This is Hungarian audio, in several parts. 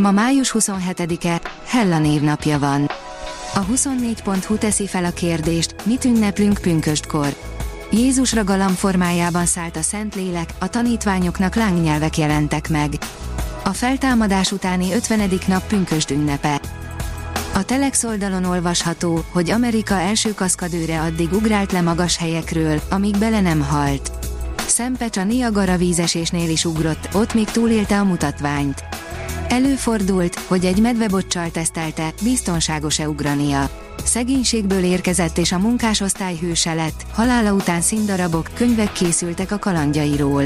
Ma május 27-e, Hella névnapja van. A 24.hu teszi fel a kérdést, mit ünneplünk pünköstkor. Jézusra galam formájában szállt a Szentlélek, a tanítványoknak lángnyelvek jelentek meg. A feltámadás utáni 50. nap pünkösd ünnepe. A Telex oldalon olvasható, hogy Amerika első kaszkadőre addig ugrált le magas helyekről, amíg bele nem halt. Szempecs a Niagara vízesésnél is ugrott, ott még túlélte a mutatványt. Előfordult, hogy egy medvebocsal tesztelte, biztonságos-e ugrania. Szegénységből érkezett és a munkásosztály hőse lett, halála után színdarabok, könyvek készültek a kalandjairól.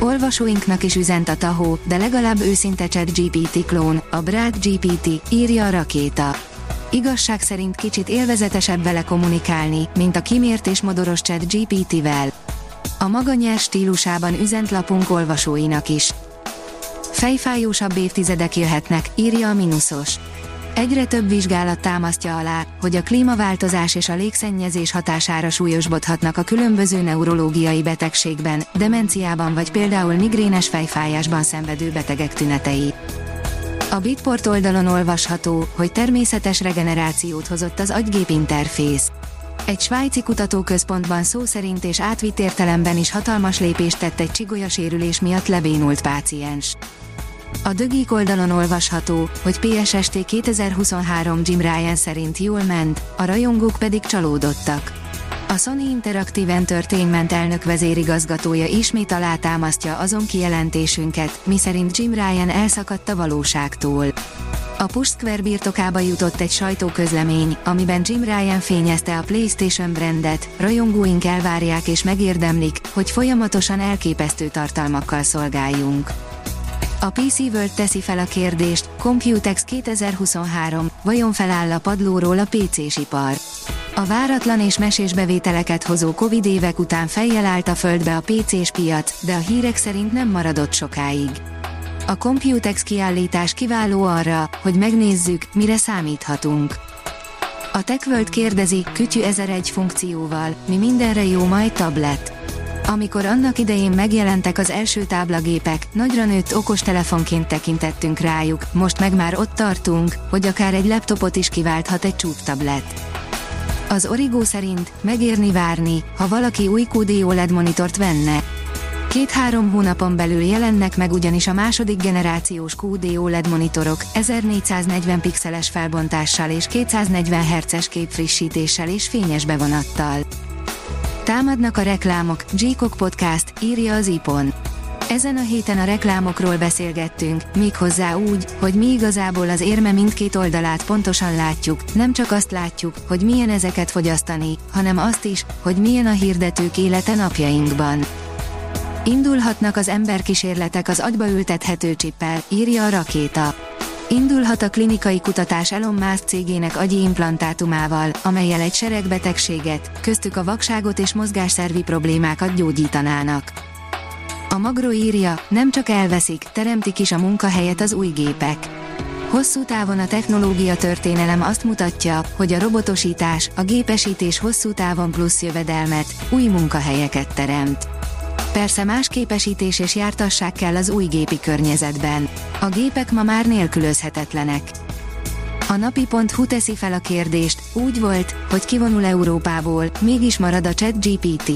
Olvasóinknak is üzent a tahó, de legalább őszinte chat GPT klón, a Brad GPT, írja a rakéta. Igazság szerint kicsit élvezetesebb vele kommunikálni, mint a kimért és modoros chat GPT-vel. A maga nyers stílusában üzent lapunk olvasóinak is. Fejfájósabb évtizedek jöhetnek, írja a Minusos. Egyre több vizsgálat támasztja alá, hogy a klímaváltozás és a légszennyezés hatására súlyosbodhatnak a különböző neurológiai betegségben, demenciában vagy például migrénes fejfájásban szenvedő betegek tünetei. A Bitport oldalon olvasható, hogy természetes regenerációt hozott az agygép interfész. Egy svájci kutatóközpontban szó szerint és átvitt értelemben is hatalmas lépést tett egy csigolyasérülés miatt lebénult páciens. A Dögik oldalon olvasható, hogy PSST 2023 Jim Ryan szerint jól ment, a rajongók pedig csalódottak. A Sony Interactive Entertainment elnök vezérigazgatója ismét alátámasztja azon kijelentésünket, miszerint Jim Ryan elszakadt a valóságtól. A Push Square birtokába jutott egy sajtóközlemény, amiben Jim Ryan fényezte a PlayStation brandet, rajongóink elvárják és megérdemlik, hogy folyamatosan elképesztő tartalmakkal szolgáljunk. A PC World teszi fel a kérdést, Computex 2023, vajon feláll a padlóról a PC-s ipar? A váratlan és mesés bevételeket hozó Covid évek után fejjel állt a földbe a PC-s piac, de a hírek szerint nem maradott sokáig. A Computex kiállítás kiváló arra, hogy megnézzük, mire számíthatunk. A TechWorld kérdezi, kütyű 1001 funkcióval, mi mindenre jó majd tablet. Amikor annak idején megjelentek az első táblagépek, nagyra nőtt okostelefonként tekintettünk rájuk, most meg már ott tartunk, hogy akár egy laptopot is kiválthat egy csúptablet. Az Origo szerint megérni várni, ha valaki új QD OLED monitort venne. Két-három hónapon belül jelennek meg ugyanis a második generációs QD OLED monitorok, 1440 pixeles felbontással és 240 Hz képfrissítéssel és fényes bevonattal. Támadnak a reklámok, g Podcast, írja az iPon. Ezen a héten a reklámokról beszélgettünk, méghozzá úgy, hogy mi igazából az érme mindkét oldalát pontosan látjuk, nem csak azt látjuk, hogy milyen ezeket fogyasztani, hanem azt is, hogy milyen a hirdetők élete napjainkban. Indulhatnak az emberkísérletek az agyba ültethető csippel, írja a rakéta. Indulhat a klinikai kutatás Elon Musk cégének agyi implantátumával, amelyel egy sereg betegséget, köztük a vakságot és mozgásszervi problémákat gyógyítanának. A Magro írja, nem csak elveszik, teremtik is a munkahelyet az új gépek. Hosszú távon a technológia történelem azt mutatja, hogy a robotosítás, a gépesítés hosszú távon plusz jövedelmet, új munkahelyeket teremt. Persze más képesítés és jártasság kell az új gépi környezetben. A gépek ma már nélkülözhetetlenek. A napi.hu teszi fel a kérdést, úgy volt, hogy kivonul Európából, mégis marad a ChatGPT.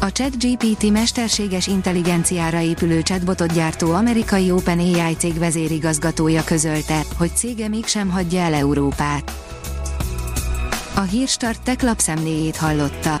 A ChatGPT mesterséges intelligenciára épülő chatbotot gyártó amerikai OpenAI cég vezérigazgatója közölte, hogy cége mégsem hagyja el Európát. A Hírstart tech lapszemléjét hallotta.